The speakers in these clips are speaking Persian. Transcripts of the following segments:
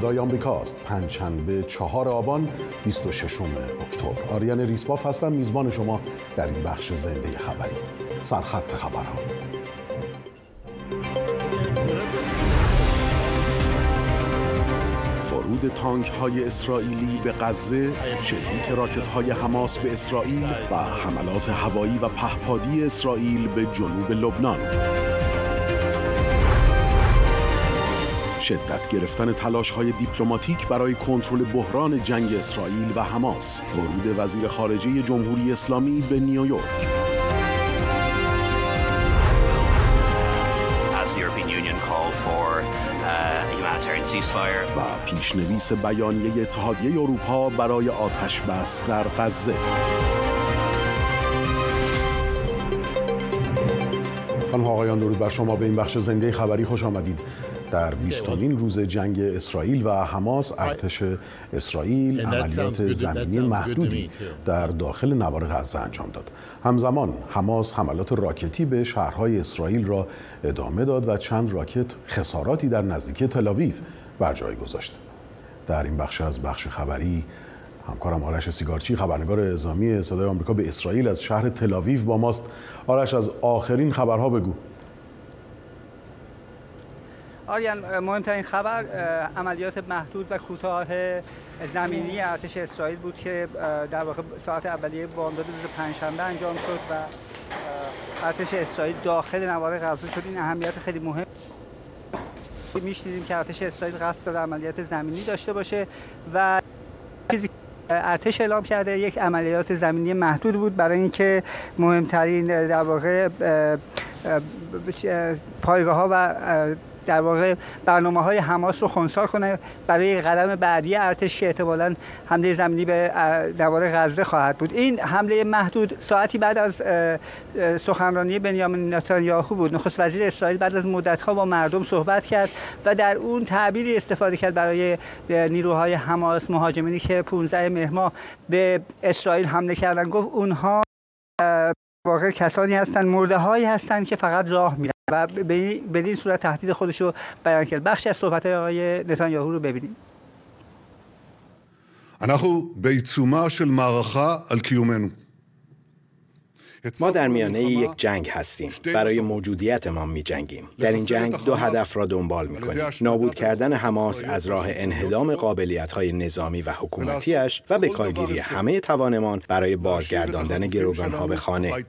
صدای آمریکاست. پنجشنبه چهار آبان 26 اکتبر. آریان ریسپاف هستم. میزبان شما در این بخش زنده خبری. سرخط خبرها. ورود تانک های اسرائیلی به غزه، شلیک راکت های حماس به اسرائیل و حملات هوایی و پهپادی اسرائیل به جنوب لبنان. شدت گرفتن تلاش های دیپلماتیک برای کنترل بحران جنگ اسرائیل و حماس، ورود وزیر خارجه جمهوری اسلامی به نیویورک. و پیشنویس بیانیه اتحادیه اروپا برای آتش بس در غزه. خانم آقایان درود بر شما. به این بخش زنده خبری خوش آمدید. در بیستمین روز جنگ اسرائیل و حماس ارتش اسرائیل عملیات زمینی محدودی در داخل نوار غزه انجام داد. همزمان حماس حملات راکتی به شهرهای اسرائیل را ادامه داد و چند راکت خساراتی در نزدیکی تلاویو بر جای گذاشت. در این بخش از بخش خبری همکارم آرش سیگارچی خبرنگار اعزامی صدای آمریکا به اسرائیل از شهر تلاویو با ماست. آرش از آخرین خبرها بگو. آریان مهمترین خبر عملیات محدود و کوتاه زمینی ارتش اسرائیل بود که در واقع ساعت اولیه بامداد روز پنجشنبه انجام شد و ارتش اسرائیل داخل نوار غزه شد. این اهمیت خیلی مهم. میشنیدیم که ارتش اسرائیل قصد داره عملیات زمینی داشته باشه و چیزی ارتش اعلام کرده یک عملیات زمینی محدود بود. برای اینکه مهمترین در واقع پایگاه ها و در واقع برنامه های حماس رو خونسا کنه. برای قدم بعدی ارتش که احتمالا حمله زمینی به دوار غزه خواهد بود. این حمله محدود ساعتی بعد از سخنرانی بنیامین نتانیاهو بود. نخست وزیر اسرائیل بعد از مدت ها با مردم صحبت کرد و در اون تعبیری استفاده کرد برای نیروهای حماس مهاجمینی که 15 مهر به اسرائیل حمله کردن گفت اونها واقع کسانی هستند مرده هایی هستند که فقط راه میرن و به این صورت تهدید خودش رو بیان کرد بخشی از صحبت های آقای نتانیاهو رو ببینیم אנחנו בעיצומה של מערכה על קיומנו. ما در میانه یک جنگ هستیم. برای موجودیت ما می جنگیم. در این جنگ دو هدف را دنبال می کنیم. نابود کردن حماس از راه انهدام قابلیت های نظامی و حکومتیش و به کارگیری همه توانمان برای بازگرداندن گروگان ها به خانه.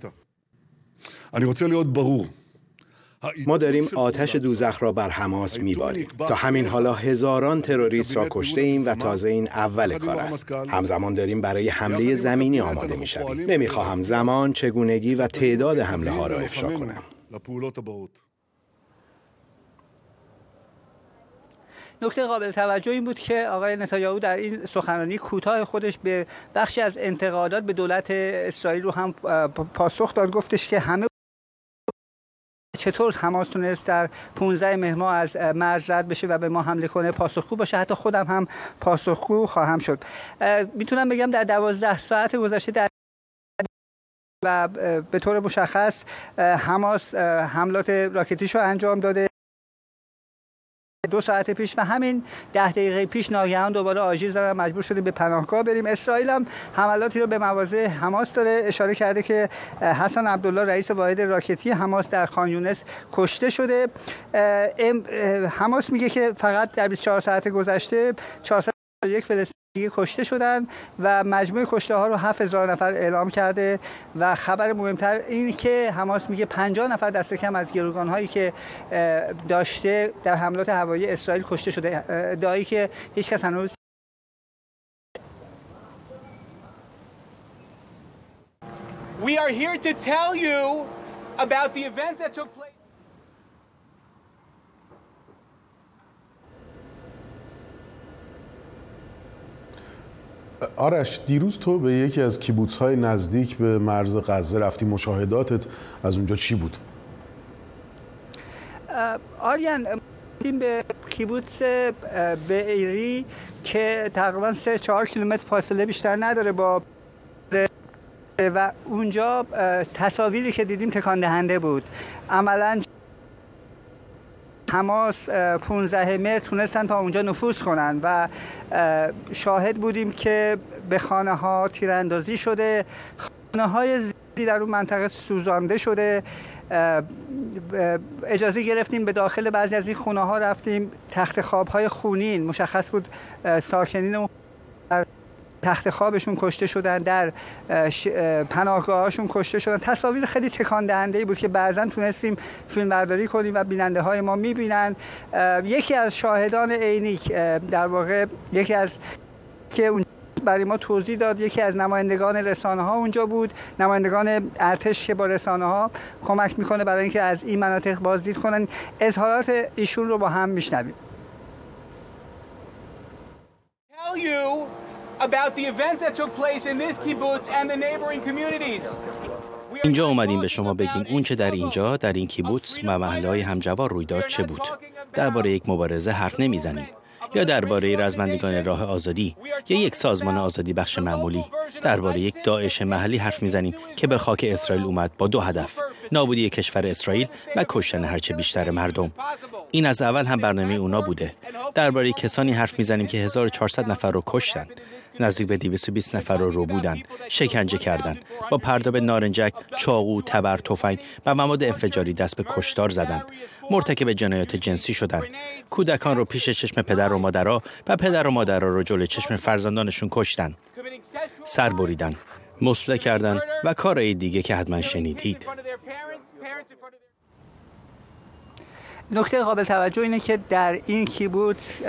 ما داریم آتش دوزخ را بر حماس میباریم. تا همین حالا هزاران تروریست را کشته ایم و تازه این اول کار است. همزمان داریم برای حمله زمینی آماده می‌شویم. نمی‌خواهم زمان چگونگی و تعداد حمله ها را افشا کنم. نکته قابل توجه این بود که آقای نتانیاهو در این سخنرانی کوتاه خودش به بخشی از انتقادات به دولت اسرائیل رو هم پاسخ داد. گفتش که همه چطور حماس تونست در 15 مهر از مرز رد بشه و به ما حمله کنه؟ پاسخگو باشه. حتی خودم هم پاسخگو خواهم شد. می‌تونم بگم در 12 ساعت گذشته در و به طور مشخص حماس حملات راکتیش رو انجام داده. دو ساعت پیش و همین ده دقیقه پیش ناگهان دوباره آژیر زدن مجبور شدیم به پناهگاه بریم. اسرائیل هم حملاتی رو به مواضع حماس داره. اشاره کرده که حسن عبدالله رئیس واحد راکتی حماس در خان یونس کشته شده. حماس میگه که فقط در 24 ساعت گذشته 401 فلسطینی کشته شدن و مجموع کشته ها رو 7000 نفر اعلام کرده و خبر مهمتر این که حماس میگه 50 نفر دست کم از گروگان هایی که داشته در حملات هوایی اسرائیل کشته شده ادعایی که هیچ کس هنوز We are here to tell you about the events that took place آرش دیروز تو به یکی از کیبوتس های نزدیک به مرز غزه رفتی مشاهداتت از اونجا چی بود؟ آریان به کیبوتس ایری که تقریبا 3 4 کیلومتر فاصله بیشتر نداره با و اونجا تصاویری که دیدیم تکان دهنده بود عملا حماس 15 متر تونستن تا اونجا نفوذ کنن و شاهد بودیم که به خانه ها تیراندازی شده. خانه های زیادی در اون منطقه سوزانده شده. اجازه گرفتیم به داخل بعضی از این خونه ها رفتیم. تخت خواب های خونین مشخص بود ساکنین تخت خوابشون کشته شدن در پناهگاهاشون کشته شدن. تصاویر خیلی تکان دهنده بود که بعضا تونستیم فیلم برداری کنیم و بیننده های ما می‌بینن. یکی از شاهدان عینی در واقع یکی از که اون برای ما توضیح داد. یکی از نمایندگان رسانه ها اونجا بود نمایندگان ارتش که با رسانه ها کمک می‌کنه برای اینکه از این مناطق بازدید کنن. اظهارات ایشون رو با هم میشنویم. اینجا اومدیم به شما بگیم اون چه در اینجا در این کیبوتس و محله های همجوار روی داد چه بود. درباره یک مبارزه حرف نمی‌زنیم. یا درباره رزمندگان راه آزادی یا یک سازمان آزادی بخش معمولی. درباره یک داعش محلی حرف می‌زنیم که به خاک اسرائیل اومد با دو هدف نابودی کشور اسرائیل و کشتن هرچه بیشتر مردم. این از اول هم برنامه اونا بوده. درباره کسانی حرف می‌زنیم که 1400 نفر رو کشتن. نزدیک به 220 نفر رو رو بودن شکنجه کردن. با پرداب نارنجک چاقو تبر تفنگ و مواد انفجاری دست به کشتار زدن. مرتکب جنایات جنسی شدن. کودکان رو پیش چشم پدر و مادرها و پدر و مادرها رو جلوی چشم فرزندانشون کشتن. سر بریدن. مسله کردن و کارهای دیگه که حتما شنیدید. نکته قابل توجه اینه که در این کیبوتس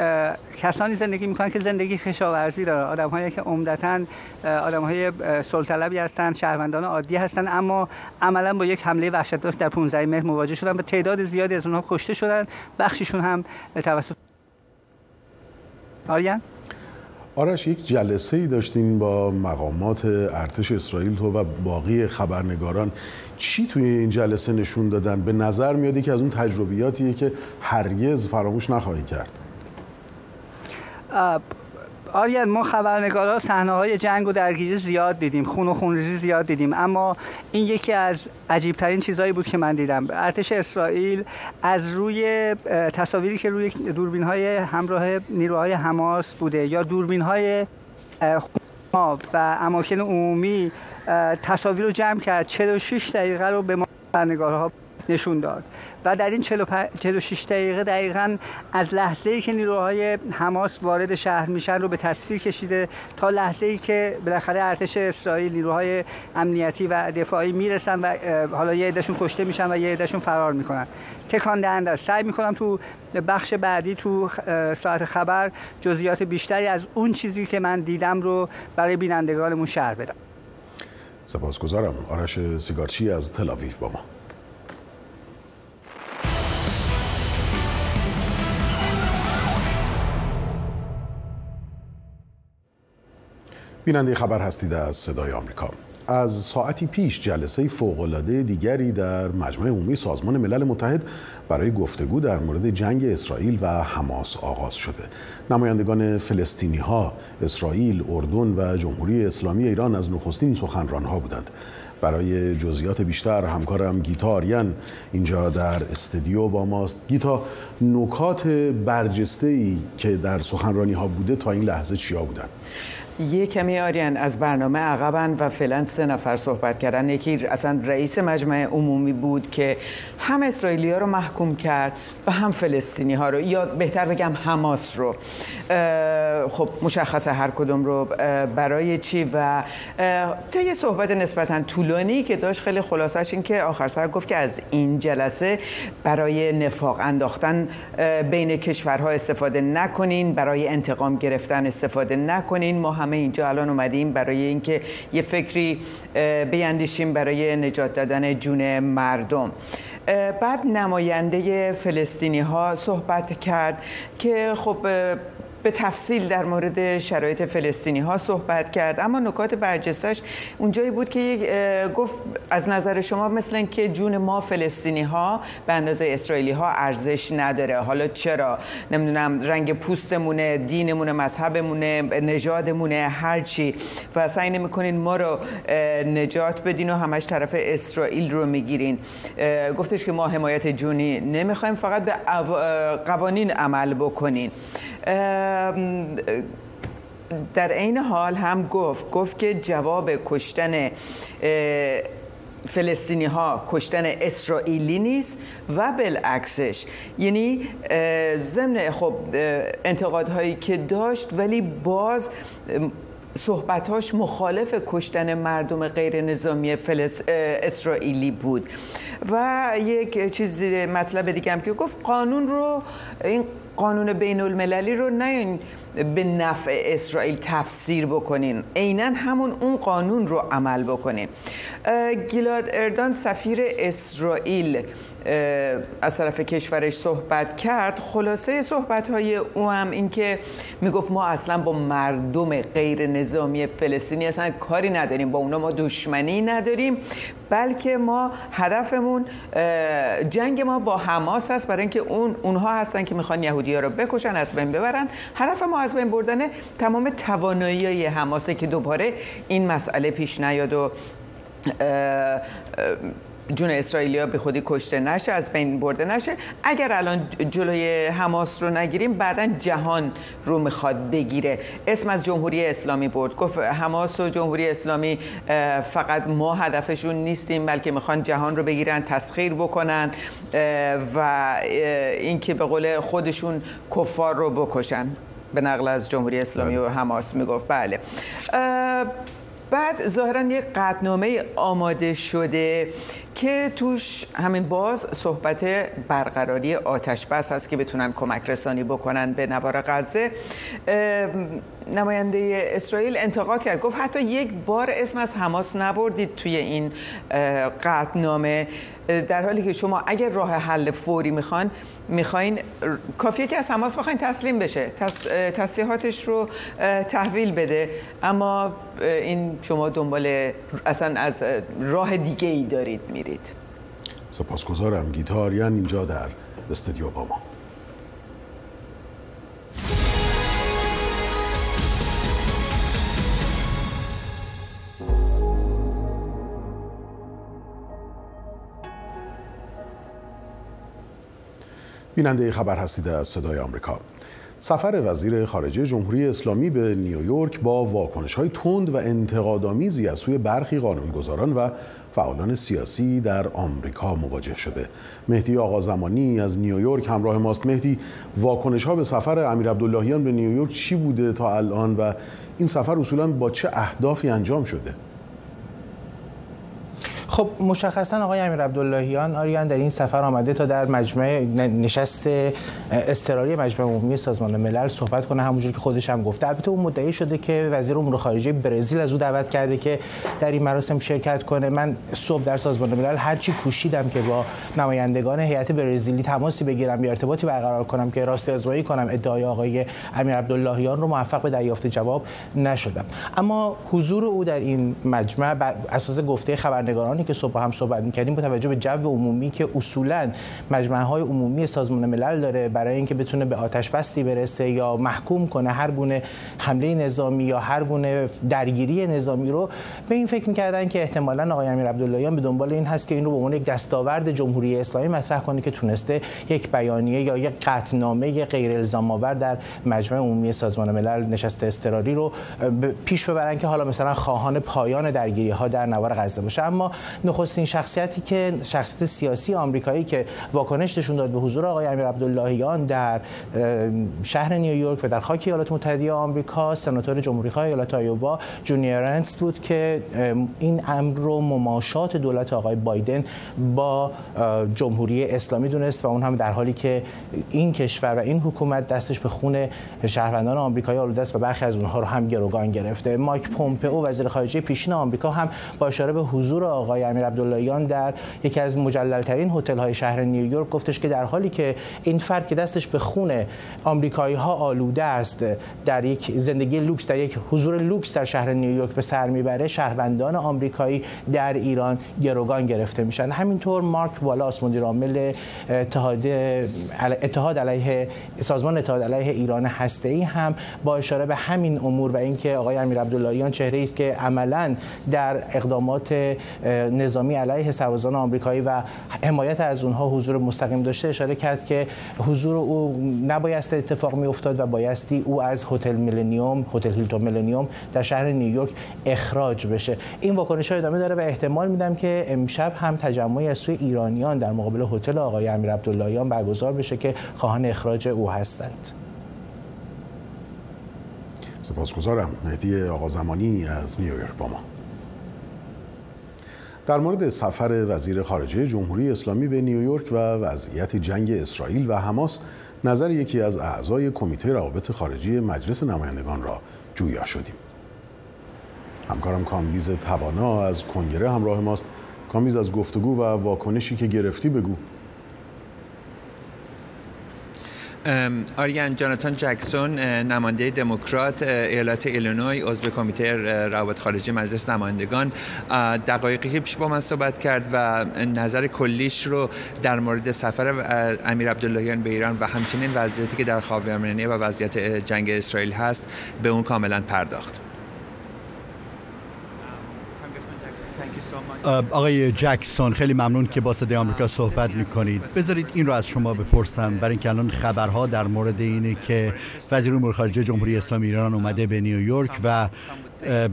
کسانی زندگی می‌کنن که زندگی کشاورزی داره آدم هایی که عمدتا آدم های سلطلبی هستن شهروندان عادی هستن اما عملا با یک حمله وحشتناک در 15 مهر مواجه شدن. به تعداد زیادی از اونها کشته شدن. بخششون هم توسط آریان؟ آرش یک جلسه ای داشتین با مقامات ارتش اسرائیل تو و باقی خبرنگاران. چی توی این جلسه نشون دادن؟ به نظر میاد که از اون تجربیاتیه که هرگز فراموش نخواهی کرد. آریان ما خبرنگارا صحنه های جنگ و درگیری زیاد دیدیم خون و خونریزی زیاد دیدیم اما این یکی از عجیب ترین چیزهایی بود که من دیدم. ارتش اسرائیل از روی تصاویری که روی دوربین های همراه نیروهای حماس بوده یا دوربین های و اماکن عمومی تصاویر رو جمع کرد. 46 دقیقه رو به ما خبرنگارها نشون داد. و در این 46 دقیقه دقیقا از لحظه ای که نیروهای حماس وارد شهر میشن رو به تصویر کشیده تا لحظه ای که بالاخره ارتش اسرائیل نیروهای امنیتی و دفاعی می‌رسن و حالا یه عدهشون کشته میشن و یه عدهشون فرار می‌کنن. تکان دهنده سعی می‌کنم تو بخش بعدی تو ساعت خبر جزئیات بیشتری از اون چیزی که من دیدم رو برای بینندگانمون شهر بدم. سپاسگزارم. آرش سیگارچی از تل با ما. بیننده خبر هستید از صدای آمریکا. از ساعتی پیش جلسه فوقالعاده دیگری در مجمع عمومی سازمان ملل متحد برای گفتگو در مورد جنگ اسرائیل و حماس آغاز شده. نمایندگان فلسطینی ها، اسرائیل، اردن و جمهوری اسلامی ایران از نخستین سخنران ها بودند. برای جزئیات بیشتر همکارم گیتا آریان اینجا در استودیو با ماست. گیتا نکات برجسته ای که در سخنرانی ها بوده تا این لحظه چیا بودن؟ یه کمی آریان از برنامه عقبن و فعلا سه نفر صحبت کردن. یکی اصلا رئیس مجمع عمومی بود که هم اسرائیلی ها رو محکوم کرد و هم فلسطینی ها رو. یا بهتر بگم حماس رو. خب مشخص هر کدوم رو برای چی و یه صحبت نسبتا طولانی که داشت خیلی خلاصش این که آخر سر گفت که از این جلسه برای نفاق انداختن بین کشورها استفاده نکنین برای انتقام گرفتن استفاده نکنین. ما همه اینجا الان اومدیم برای اینکه یه فکری بیندیشیم برای نجات دادن جون مردم. بعد نماینده فلسطینی ها صحبت کرد که خب به تفصیل در مورد شرایط فلسطینی ها صحبت کرد. اما نکات برجستش اونجایی بود که گفت از نظر شما مثل که جون ما فلسطینی ها به اندازه اسرائیلی ها ارزش نداره. حالا چرا؟ نمی‌دونم رنگ پوستمونه دینمونه مذهبمونه نژادمونه هرچی و سعی نمی‌کنین ما رو نجات بدین و همش طرف اسرائیل رو می‌گیرین. گفتش که ما حمایت جونی نمی‌خوایم فقط به قوانین عمل بکنین. در عین حال هم گفت گفت که جواب کشتن فلسطینی ها کشتن اسرائیلی نیست و بالعکسش. یعنی ضمن خب انتقادهایی که داشت ولی باز صحبتاش مخالف کشتن مردم غیر نظامی فلس اسرائیلی بود. و یک چیز مطلب دیگه هم که گفت قانون رو این قانون بین المللی رو نه به نفع اسرائیل تفسیر بکنین عینا همون اون قانون رو عمل بکنین گیلاد اردان سفیر اسرائیل از طرف کشورش صحبت کرد. خلاصه صحبت های او هم این که می‌گفت ما اصلا با مردم غیر نظامی فلسطینی اصلا کاری نداریم. با اونا ما دشمنی نداریم. بلکه ما هدفمون جنگ ما با حماس هست. برای اینکه اون اونها هستن که می‌خوان یهودی ها رو بکشن از بین ببرن. هدف ما از بین بردن تمام توانایی حماسه که دوباره این مسئله پیش نیاد و جون اسرائیلیا به خودی کشته نشه از بین برده نشه. اگر الان جلوی حماس رو نگیریم بعدا جهان رو می‌خواد بگیره. اسم از جمهوری اسلامی برد. گفت حماس و جمهوری اسلامی فقط ما هدفشون نیستیم بلکه می‌خوان جهان رو بگیرن تسخیر بکنن و اینکه به قول خودشون کفار رو بکشن. به نقل از جمهوری اسلامی و حماس می‌گفت. بله. بعد ظاهرا یک قدنامه آماده شده که توش همین باز صحبت برقراری آتش بس هست که بتونن کمک رسانی بکنن به نوار غزه. نماینده اسرائیل انتقاد کرد. گفت حتی یک بار اسم از حماس نبردید توی این قطنامه. در حالی که شما اگر راه حل فوری می‌خوان می‌خواین کافیه که از حماس بخواین تسلیم بشه. تسلیحاتش رو تحویل بده. اما این شما دنبال اصلا از راه دیگه ای دارید میرید. سپاسگزارم. گیتاریان اینجا در استودیو با ما. بیننده خبر هستید از صدای آمریکا. سفر وزیر خارجه جمهوری اسلامی به نیویورک با واکنش های تند و انتقادآمیزی از سوی برخی قانونگذاران و فعالان سیاسی در آمریکا مواجه شده. مهدی آقا زمانی از نیویورک همراه ماست. مهدی واکنش ها به سفر امیر عبداللهیان به نیویورک چی بوده تا الان و این سفر اصولا با چه اهدافی انجام شده؟ خب مشخصا آقای امیر عبداللهیان آریان در این سفر آمده تا در مجمع نشست اضطراری مجمع عمومی سازمان ملل صحبت کنه. همونجور که خودش هم گفته. البته اون مدعی شده که وزیر امور خارجه برزیل از او دعوت کرده که در این مراسم شرکت کنه. من صبح در سازمان ملل هرچی کوشیدم که با نمایندگان هیئت برزیلی تماسی بگیرم یا ارتباطی برقرار کنم که راست آزمایی کنم ادعای آقای امیر عبداللهیان رو موفق به دریافت جواب نشدم. اما حضور او در این مجمع بر اساس گفته خبرنگاران که صبح هم صحبت می‌کردیم با توجه به جو عمومی که اصولا مجمع های عمومی سازمان ملل داره برای اینکه بتونه به آتش بستی برسه یا محکوم کنه هر گونه حمله نظامی یا هر گونه درگیری نظامی رو به این فکر می‌کردن که احتمالاً آقای امیر عبداللهیان به دنبال این هست که این رو به عنوان یک دستاورد جمهوری اسلامی مطرح کنه که تونسته یک بیانیه یا یک قطعنامه غیر الزام آور در مجمع عمومی سازمان ملل نشست اضطراری رو پیش ببرن که حالا مثلا خواهان پایان درگیری ها در نوار غزه باشه. اما نخستین شخصیتی که شخصیت سیاسی آمریکایی که واکنش نشون داد به حضور آقای امیر عبداللهیان در شهر نیویورک و در خاک ایالات متحده آمریکا سناتور جمهوری خواهی ایالات آیووا جونیور انست بود که این امر رو مماشات دولت آقای بایدن با جمهوری اسلامی دونست و اون هم در حالی که این کشور و این حکومت دستش به خون شهروندان آمریکایی آلوده است و برخی از اونها رو هم گروگان گرفته. مایک پومپئو وزیر خارجه پیشین آمریکا هم با اشاره به حضور آقای امیر عبداللهیان در یکی از مجللترین هتل های شهر نیویورک گفتش که در حالی که این فرد که دستش به خون آمریکایی ها آلوده است در یک زندگی لوکس در یک حضور لوکس در شهر نیویورک به سر می‌بره شهروندان آمریکایی در ایران گروگان گرفته میشن. همینطور مارک والاس مدیر عامل اتحاد اتحاد علیه سازمان اتحاد علیه ایران هسته ای هم با اشاره به همین امور و اینکه آقای امیر عبداللهیان چهره است که عملا در اقدامات نظامی علیه سربازان آمریکایی و حمایت از اونها حضور مستقیم داشته اشاره کرد که حضور او نبایست اتفاق می افتاد و بایستی او از هتل میلنیوم هتل هیلتون میلنیوم در شهر نیویورک اخراج بشه. این واکنش ها ادامه داره و احتمال میدم که امشب هم تجمعی از سوی ایرانیان در مقابل هتل آقای امیر عبداللهیان برگزار بشه که خواهان اخراج او هستند. سپاسگزارم. مهدی آقا زمانی از نیویورک با ما. در مورد سفر وزیر خارجه جمهوری اسلامی به نیویورک و وضعیت جنگ اسرائیل و حماس نظر یکی از اعضای کمیته روابط خارجی مجلس نمایندگان را جویا شدیم. همکارم کامبیز توانا از کنگره همراه ماست. کامبیز از گفتگو و واکنشی که گرفتی بگو. آریان جاناتان جکسون نماینده دموکرات ایالت ایلینوی عضو کمیته روابط خارجی مجلس نمایندگان. دقایقی پیش با من صحبت کرد و نظر کلیش رو در مورد سفر امیر عبداللهیان به ایران و همچنین وضعیتی که در خاورمیانه و وضعیت جنگ اسرائیل هست به اون کاملا پرداخت. آقای جکسون خیلی ممنون که با صدای آمریکا صحبت می‌کنید. بذارید این رو از شما بپرسم. برای اینکه الان خبرها در مورد اینه که وزیر امور خارجه جمهوری اسلامی ایران اومده به نیویورک و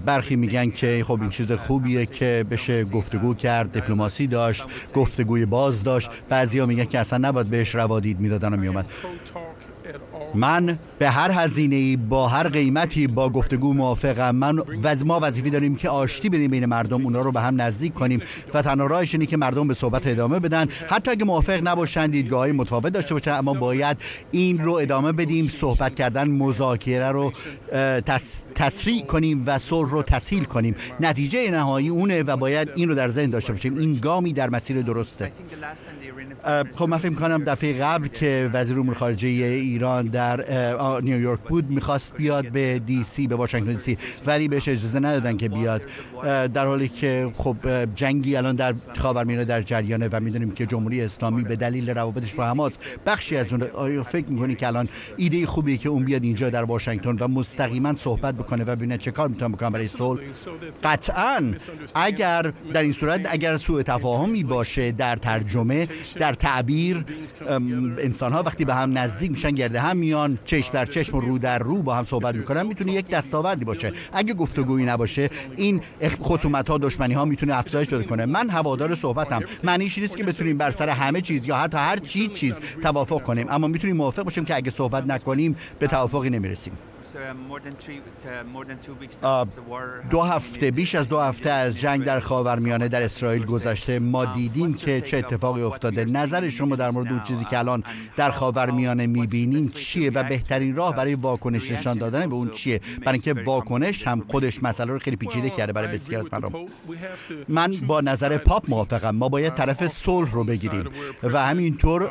برخی میگن که خب این چیز خوبیه که بشه گفتگو کرد دیپلماسی داشت گفتگوی باز داشت. بعضیا میگن که اصلا نباید بهش روادید می‌دادن و میومد من به هر هزینه ای با هر قیمتی با گفتگو موافقم. من وز ما وظیفه داریم که آشتی بدیم بین مردم اونا رو به هم نزدیک کنیم و تنها راهش اینه که مردم به صحبت ادامه بدن. حتی اگه موافق نباشن دیدگاه های متفاوت داشته باشن اما باید این رو ادامه بدیم صحبت کردن مذاکره رو تسریع کنیم و صلح رو تسهیل کنیم. نتیجه نهایی اونه و باید این رو در ذهن داشته باشیم. این گامی در مسیر درسته. خب من فکر کنم دفعه قبل که وزیر امور خارجه ایران در نیویورک بود می‌خواست بیاد به دی سی به واشنگتن دی سی ولی بهش اجازه ندادن که بیاد. در حالی که خب جنگی الان در خاورمیانه در جریانه و می‌دونیم که جمهوری اسلامی به دلیل روابطش با حماس بخشی از اون آیا فکر می‌کنی که الان ایده خوبیه که اون بیاد اینجا در واشنگتن و مستقیما صحبت بکنه و ببینه چه کار می‌تونه بکنه برای صلح؟ قطعا اگر در این صورت اگر سوء تفاهمی باشه در ترجمه در تعبیر انسان ها وقتی به هم نزدیک میشن گرده هم میان چشم در چشم و رو در رو با هم صحبت می‌کنن می‌تونه یک دستاوردی باشه. اگه گفتگویی نباشه این خصومت ها دشمنی ها می‌تونه افزایش پیدا کنه. من هوادار صحبتم. معنیش نیست که بتونیم بر سر همه چیز یا حتی هر چیز چیز توافق کنیم. اما می‌تونیم موافق باشیم که اگه صحبت نکنیم به توافقی نمی‌رسیم. دو هفته بیش از دو هفته از جنگ در خاورمیانه در اسرائیل گذشته. ما دیدیم که چه اتفاقی افتاده. نظر شما در مورد اون چیزی که الان در خاورمیانه می‌بینیم چیه و بهترین راه برای واکنش نشان دادن به اون چیه؟ برای اینکه واکنش هم خودش مسئله رو خیلی پیچیده کرده برای بسیار از مردم. من با نظر پاپ موافقم. ما باید طرف صلح رو بگیریم. و همینطور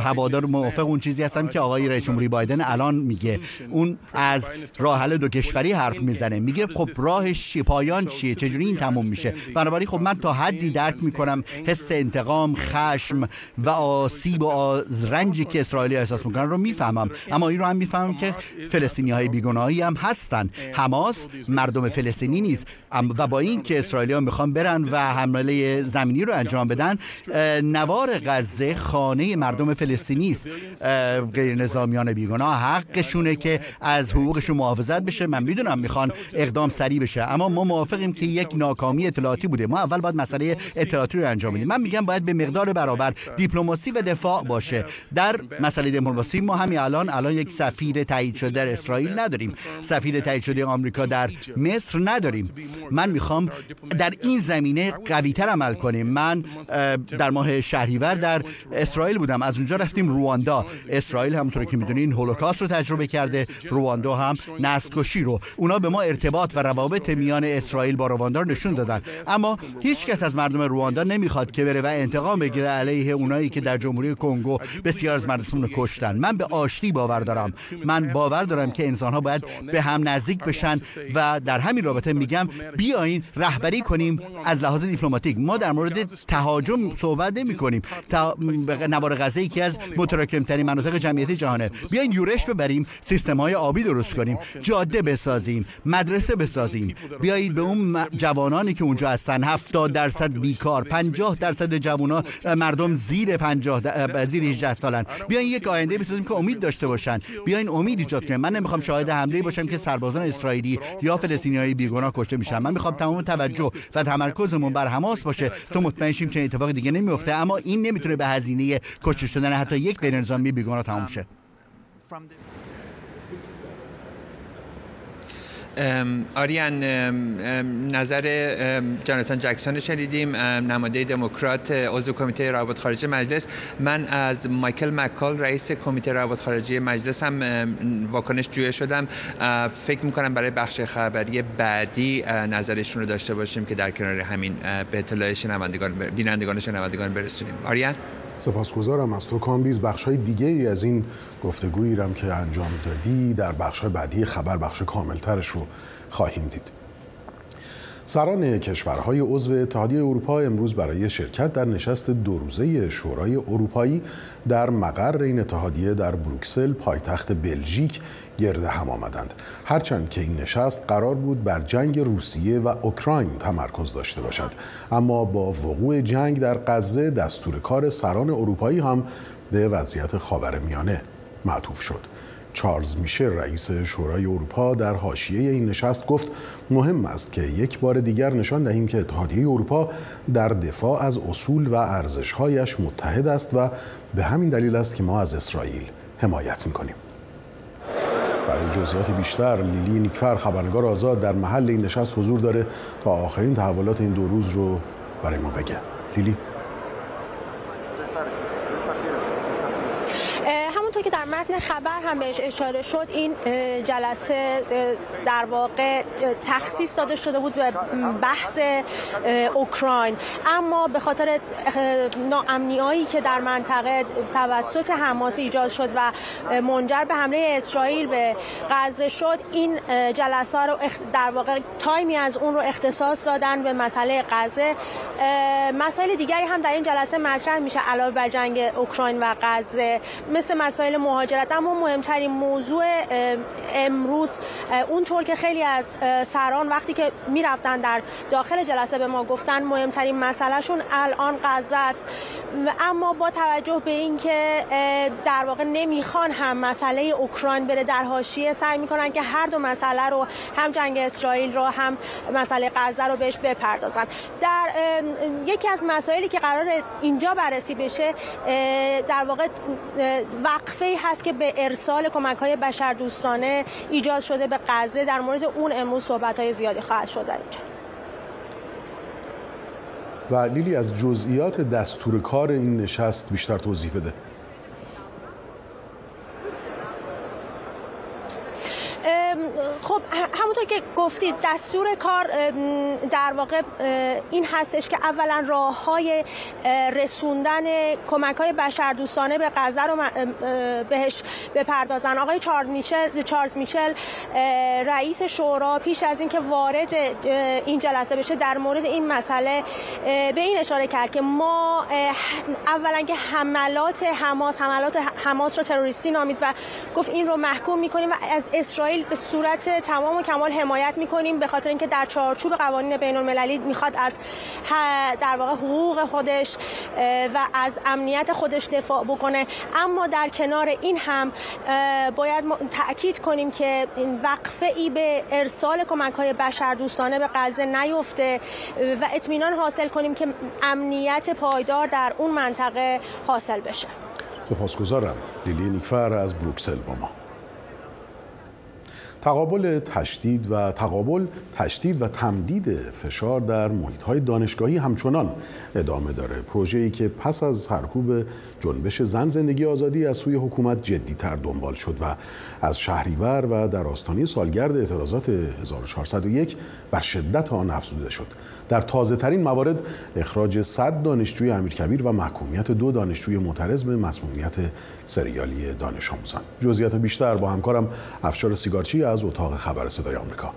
هوادار موافق اون چیزی هستم که آقای رئیس جمهوری بایدن الان میگه اون از راه حل دو کشوری حرف می‌زنه. میگه خب راهش چیه پایان چیه؟ چجوری این تموم میشه؟ بنابراین خب من تا حدی درک می‌کنم حس انتقام خشم و آسیب و رنجی که اسرائیلی احساس می‌کنن رو می‌فهمم. اما این رو هم می‌فهمم که فلسطینی های بیگناهی هم هستن. حماس مردم فلسطینی نیست. و با این که اسرائیلی ها می‌خوان برن و حمله زمینی رو انجام بدن نوار غزه خانه مردم فلسطینی است. غیر نظامیان بیگناه حقشونه که از حقوقشون محافظت بشه. من می‌دونم می‌خوان اقدام سریع بشه. اما ما موافقیم که یک ناکامی اطلاعاتی بوده. ما اول باید مسئله اطلاعاتی رو انجام بدیم. من میگم باید به مقدار برابر دیپلماسی و دفاع باشه. در مسئله دیپلماسی ما همین الان الان یک سفیر تایید شده در اسرائیل نداریم. سفیر تایید شده آمریکا در مصر نداریم. من می‌خوام در این زمینه قویتر عمل کنیم. من در ماه شهریور در اسرائیل بودم. از اونجا رفتیم رواندا. اسرائیل همونطور که می‌دونین هولوکاست رو تجربه کرده. رواندا هم نسل رو. اونا به ما ارتباط و روابط میان اسرائیل با رواندار نشون دادن. اما هیچ کس از مردم رواندا نمی‌خواد که بره و انتقام بگیره علیه اونایی که در جمهوری کنگو بسیار از مردمشون رو کشتن. من به آشتی باور دارم. من باور دارم که انسان ها باید به هم نزدیک بشن و در همین رابطه میگم بیاین رهبری کنیم از لحاظ دیپلماتیک. ما در مورد تهاجم صحبت نمی کنیم تا نوار غزه یکی از متراکم مناطق جمعیتی جهانه. بیاین یورش ببریم سیستم های آبی درست کنیم. جاده بسازیم مدرسه بسازیم. بیایید به اون جوانانی که اونجا هستن. 70 درصد بیکار 50 درصد جوانا مردم زیر 50 زیر 18 سالن. بیاین یک آینده بسازیم که امید داشته باشن. بیاین امید ایجاد کنیم. من نمی‌خوام شاهد حمله باشم که سربازان اسرائیلی یا فلسطینیای بیگناه کشته میشن. من می‌خوام تمام توجه و تمرکزمون بر حماس باشه. تو مطمئن شیم چنین اتفاقی دیگه نمیفته. اما این نمی‌تونه به هزینه کشته شدن حتی یک بین نظامی بیگناه تمام شه. آریان نظر جاناتان جکسون شنیدیم. نماینده دموکرات عضو کمیته روابط خارجی مجلس. من از مایکل مکال رئیس کمیته روابط خارجی مجلس هم واکنش جویه شدم. فکر می‌کنم برای بخش خبری بعدی نظرشون رو داشته باشیم که در کنار همین به اطلاع شنوندگان بینندگان شنوندگان برسونیم. آریان سپاسگزارم از تو کامبیز. بخش های دیگه ای از این گفتگویی رم که انجام دادی در بخش های بعدی خبر بخش کاملترش رو خواهیم دید. سران کشورهای عضو اتحادیه اروپا امروز برای شرکت در نشست دو روزه شورای اروپایی در مقر این اتحادیه در بروکسل پایتخت بلژیک گرد هم آمدند. هرچند که این نشست قرار بود بر جنگ روسیه و اوکراین تمرکز داشته باشد اما با وقوع جنگ در غزه دستور کار سران اروپایی هم به وضعیت خاورمیانه معطوف شد. چارلز میشل رئیس شورای اروپا در حاشیه این نشست گفت مهم است که یک بار دیگر نشان دهیم که اتحادیه اروپا در دفاع از اصول و ارزشهایش متحد است و به همین دلیل است که ما از اسرائیل حمایت می‌کنیم. برای جزئیات بیشتر لیلی نیکفر خبرنگار آزاد در محل این نشست حضور داره تا آخرین تحولات این دو روز رو برای ما بگه. لیلی که در متن خبر هم بهش اشاره شد این جلسه در واقع تخصیص داده شده بود به بحث اوکراین. اما به خاطر ناامنیایی که در منطقه توسط حماس ایجاد شد و منجر به حمله اسرائیل به غزه شد این جلسه رو در واقع تایمی از اون رو اختصاص دادن به مسئله غزه. مسائل دیگری هم در این جلسه مطرح میشه علاوه بر جنگ اوکراین و غزه. مثل مسائل مهاجرت اما مهمترین موضوع امروز اونطور که خیلی از سران وقتی که می‌رفتن در داخل جلسه به ما گفتن مهمترین مسئلهشون الان غزه است. اما با توجه به اینکه در واقع نمی‌خوان هم مسئله اوکراین بره در حاشیه سعی می‌کنن که هر دو مسئله رو هم جنگ اسرائیل رو هم مسئله غزه رو بهش بپردازن. در یکی از مسائلی که قرار اینجا بررسی بشه در واقع وقفه هست که به ارسال کمک های بشردوستانه ایجاد شده به غزه در مورد اون امروز صحبت های زیادی خواهد شد اینجا. و لیلی از جزئیات دستور کار این نشست بیشتر توضیح بده. خب همونطور که گفتید دستور کار در واقع این هستش که اولا راه های رسوندن کمک های بشردوستانه به غزه رو بهش بپردازن. آقای چارلز میچل, چارلز میچل رئیس شورا پیش از اینکه وارد این جلسه بشه در مورد این مسئله به این اشاره کرد که ما اولا که حملات حماس حملات حماس رو تروریستی نامید و گفت این رو محکوم می‌کنیم و از اسرائیل به صورت تمام و کمال حمایت می‌کنیم به خاطر اینکه در چارچوب قوانین بین المللی می‌خواد از در واقع حقوق خودش و از امنیت خودش دفاع بکنه. اما در کنار این هم باید تاکید کنیم که این وقفه ای به ارسال کمک های بشردوستانه به غزه نیفته و اطمینان حاصل کنیم که امنیت پایدار در اون منطقه حاصل بشه. سپاسگزارم. لیلی نیکفر از بروکسل با ما. تقابل تشدید و تقابل تشدید و تمدید فشار در محیط های دانشگاهی همچنان ادامه داره. پروژه‌ای که پس از سرکوب جنبش زن زندگی آزادی از سوی حکومت جدیتر دنبال شد و از شهریور و در آستانه سالگرد اعتراضات 1401 بر شدت آن افزوده شد. در تازه ترین موارد اخراج 100 دانشجوی امیرکبیر و محکومیت دو دانشجوی معترض به مسمومیت سریالی دانش آموزان. جزئیات بیشتر با همکارم افشار سیگارچی از اتاق خبر صدای آمریکا.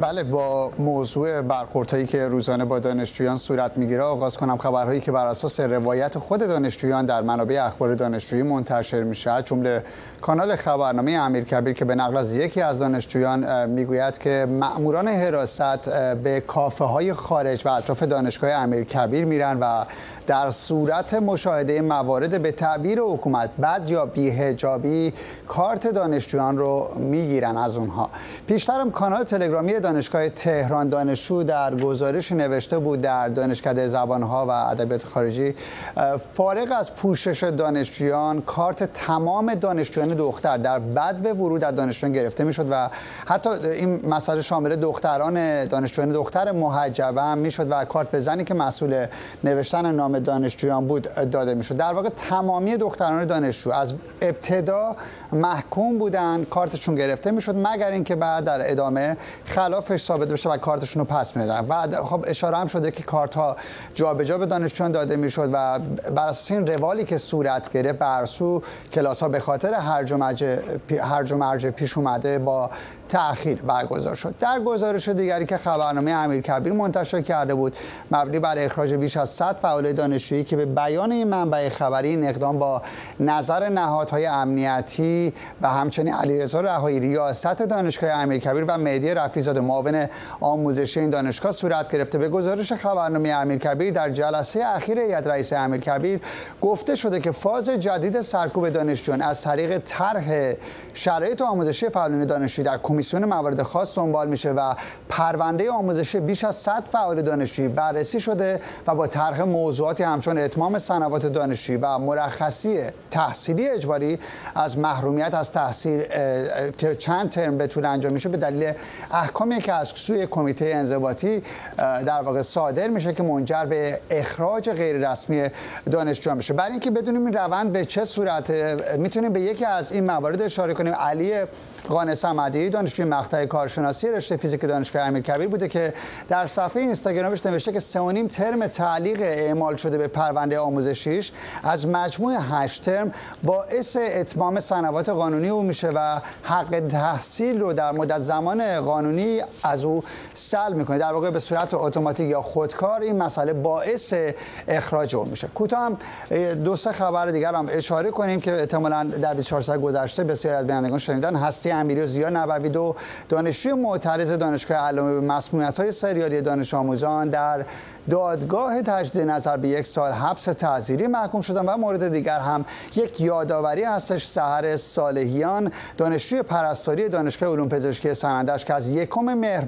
بله با موضوع برخوردهایی که روزانه با دانشجویان صورت می‌گیره آغاز کنم خبرهایی که بر اساس روایت خود دانشجویان در منابع اخبار دانشجویی منتشر میشه. جمله کانال خبرنامه امیرکبیر که به نقل از یکی از دانشجویان می‌گوید که مأموران حراست به کافه های خارج و اطراف دانشگاه امیرکبیر میرن و در صورت مشاهده موارد به تعبیر حکومت بد یا بیهجابی کارت دانشجویان رو می‌گیرن از اونها. پیشترم کانال تلگرامی دانشگاه تهران دانشجو در گزارش نوشته بود در دانشکده زبانها و ادبیات خارجی فارغ از پوشش دانشجویان کارت تمام دانشجویان دختر در بد به ورود از دانشجویان گرفته می‌شد و حتی این مسئله شامل دختران دانشجویان دختر محجبه هم می‌شد و کارت به زنی که مسئول نوشتن دانشجویان بود داده می‌شد. در واقع تمامی دختران دانشجو از ابتدا محکوم بودن کارتشون گرفته می‌شد مگر اینکه بعد در ادامه خلافش ثابت بشه و کارتشون رو پس میدن. و خب اشاره هم شده که کارت ها جابجا به دانشجویان داده می‌شد و بر اساس این روالی که صورت گرفت برسو کلاس ها به خاطر هرج و مرج پیش اومده با تأخیر برگزار شد. در گزارش دیگری که خبرنامه امیر کبیر منتشر کرده بود مبنی بر اخراج بیش از 100 فعال دانشجویی که به بیان این منبع خبری این اقدام با نظر نهادهای امنیتی و همچنین علیرضا رهایی ریاست دانشگاه امیرکبیر و مهدی رفیزاده معاون آموزشی این دانشگاه صورت گرفته. به گزارش خبرنامه امیرکبیر در جلسه اخیر هیئت رئیس امیرکبیر گفته شده که فاز جدید سرکوب دانشجویان از طریق طرح شرایط آموزشی فعالان دانشجویی در کمیسیون موارد خاص دنبال میشه و پرونده آموزشی بیش از 100 فعال دانشجویی بررسی شده و با طرح موضوعاتی همچون اتمام سنوات دانشجویی و مرخصی تحصیلی اجباری از محرومیت از تحصیل که چند ترم به طول انجام میشه به دلیل احکامی که از سوی کمیته انضباطی در واقع صادر میشه که منجر به اخراج غیر رسمی دانشجویان بشه. برای اینکه بدونیم این روند به چه صورت می‌تونیم به یکی از این موارد اشاره کنیم. علی قانع صمدی دانشجوی مقطع کارشناسی رشته فیزیک دانشگاه امیرکبیر بوده که در صفحه اینستاگرامش نوشته که سه نیم ترم تعلیق اعمال شده به پرونده آموزشیش از مجموع هشت ترم باعث اتمام سنوات قانونی او میشه و حق تحصیل رو در مدت زمان قانونی از او سلب می‌کنه. در واقع به صورت اتوماتیک یا خودکار این مسئله باعث اخراج او میشه. کوتاه هم دو سه خبر دیگر هم اشاره کنیم که احتمالاً در 24 ساعت گذشته بسیار از بینندگان شنیدن. هستی امیری و زیا نبوی دو دانشجوی معترض دانشگاه علامه به مسمومیت های سریالی دانش آموزان در دادگاه تجدید نظر به یک سال حبس تعزیری محکوم شدن و مورد دیگر هم یک یادآوری هستش. سحر صالحیان دانشجوی پرستاری دانشگاه علوم پزشکی سنندش که از یکم مهر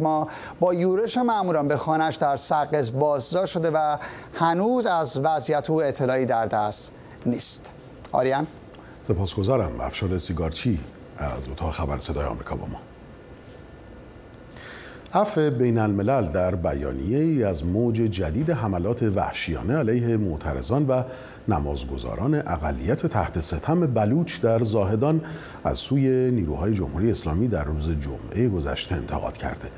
با یورش ماموران به خانش در سقز بازداشت شده و هنوز از وضعیت او اطلاعی در دست نیست. آریان؟ سپاسگزارم. افشار سیگارچی از اتاق خبر صدای آمریکا با ما. عفو بین الملل در بیانیه ای از موج جدید حملات وحشیانه علیه معترضان و نمازگزاران اقلیت تحت ستم بلوچ در زاهدان از سوی نیروهای جمهوری اسلامی در روز جمعه گذشته انتقاد کرده.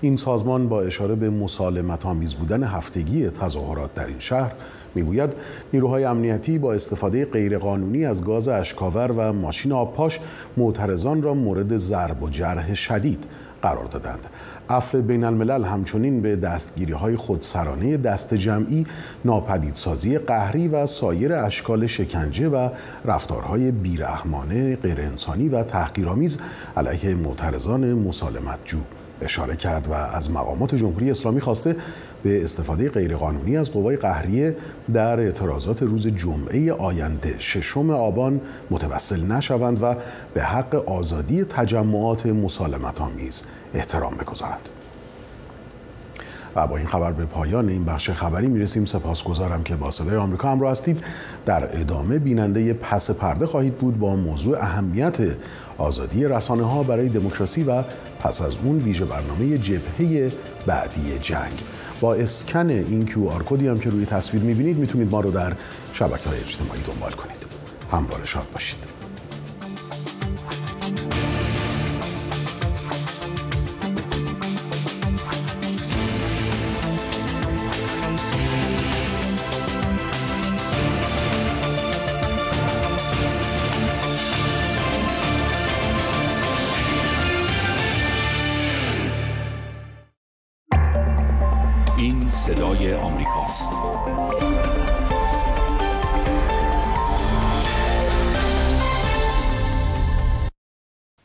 این سازمان با اشاره به مسالمت آمیز بودن هفتگی تظاهرات در این شهر می‌گوید نیروهای امنیتی با استفاده غیرقانونی از گاز اشکاور و ماشین آبپاش معترضان را مورد ضرب و جرح شدید قرار دادند. عفو بین الملل همچنین به دستگیری های خودسرانه دست جمعی ناپدیدسازی قهری و سایر اشکال شکنجه و رفتارهای بیرحمانه غیرانسانی و تحقیرآمیز علیه معترضان مسالمت جو اشاره کرد و از مقامات جمهوری اسلامی خواسته به استفاده غیرقانونی از قوای قهریه در اعتراضات روز جمعه آینده. ششم آبان متوسل نشوند و به حق آزادی تجمعات مسالمت آمیز احترام بگذارند. و با این خبر به پایان این بخش خبری می‌رسیم. سپاسگزارم که با صدای آمریکا همراه هستید. در ادامه بیننده پس پرده خواهید بود با موضوع اهمیت آزادی رسانه ها برای دموکراسی و پس از اون ویژه برنامه جبهه بعدی جنگ. با اسکن این آر کدی هم که روی تصویر می‌بینید می‌تونید ما رو در شبکه های اجتماعی دنبال کنید. همواره شاد باشید.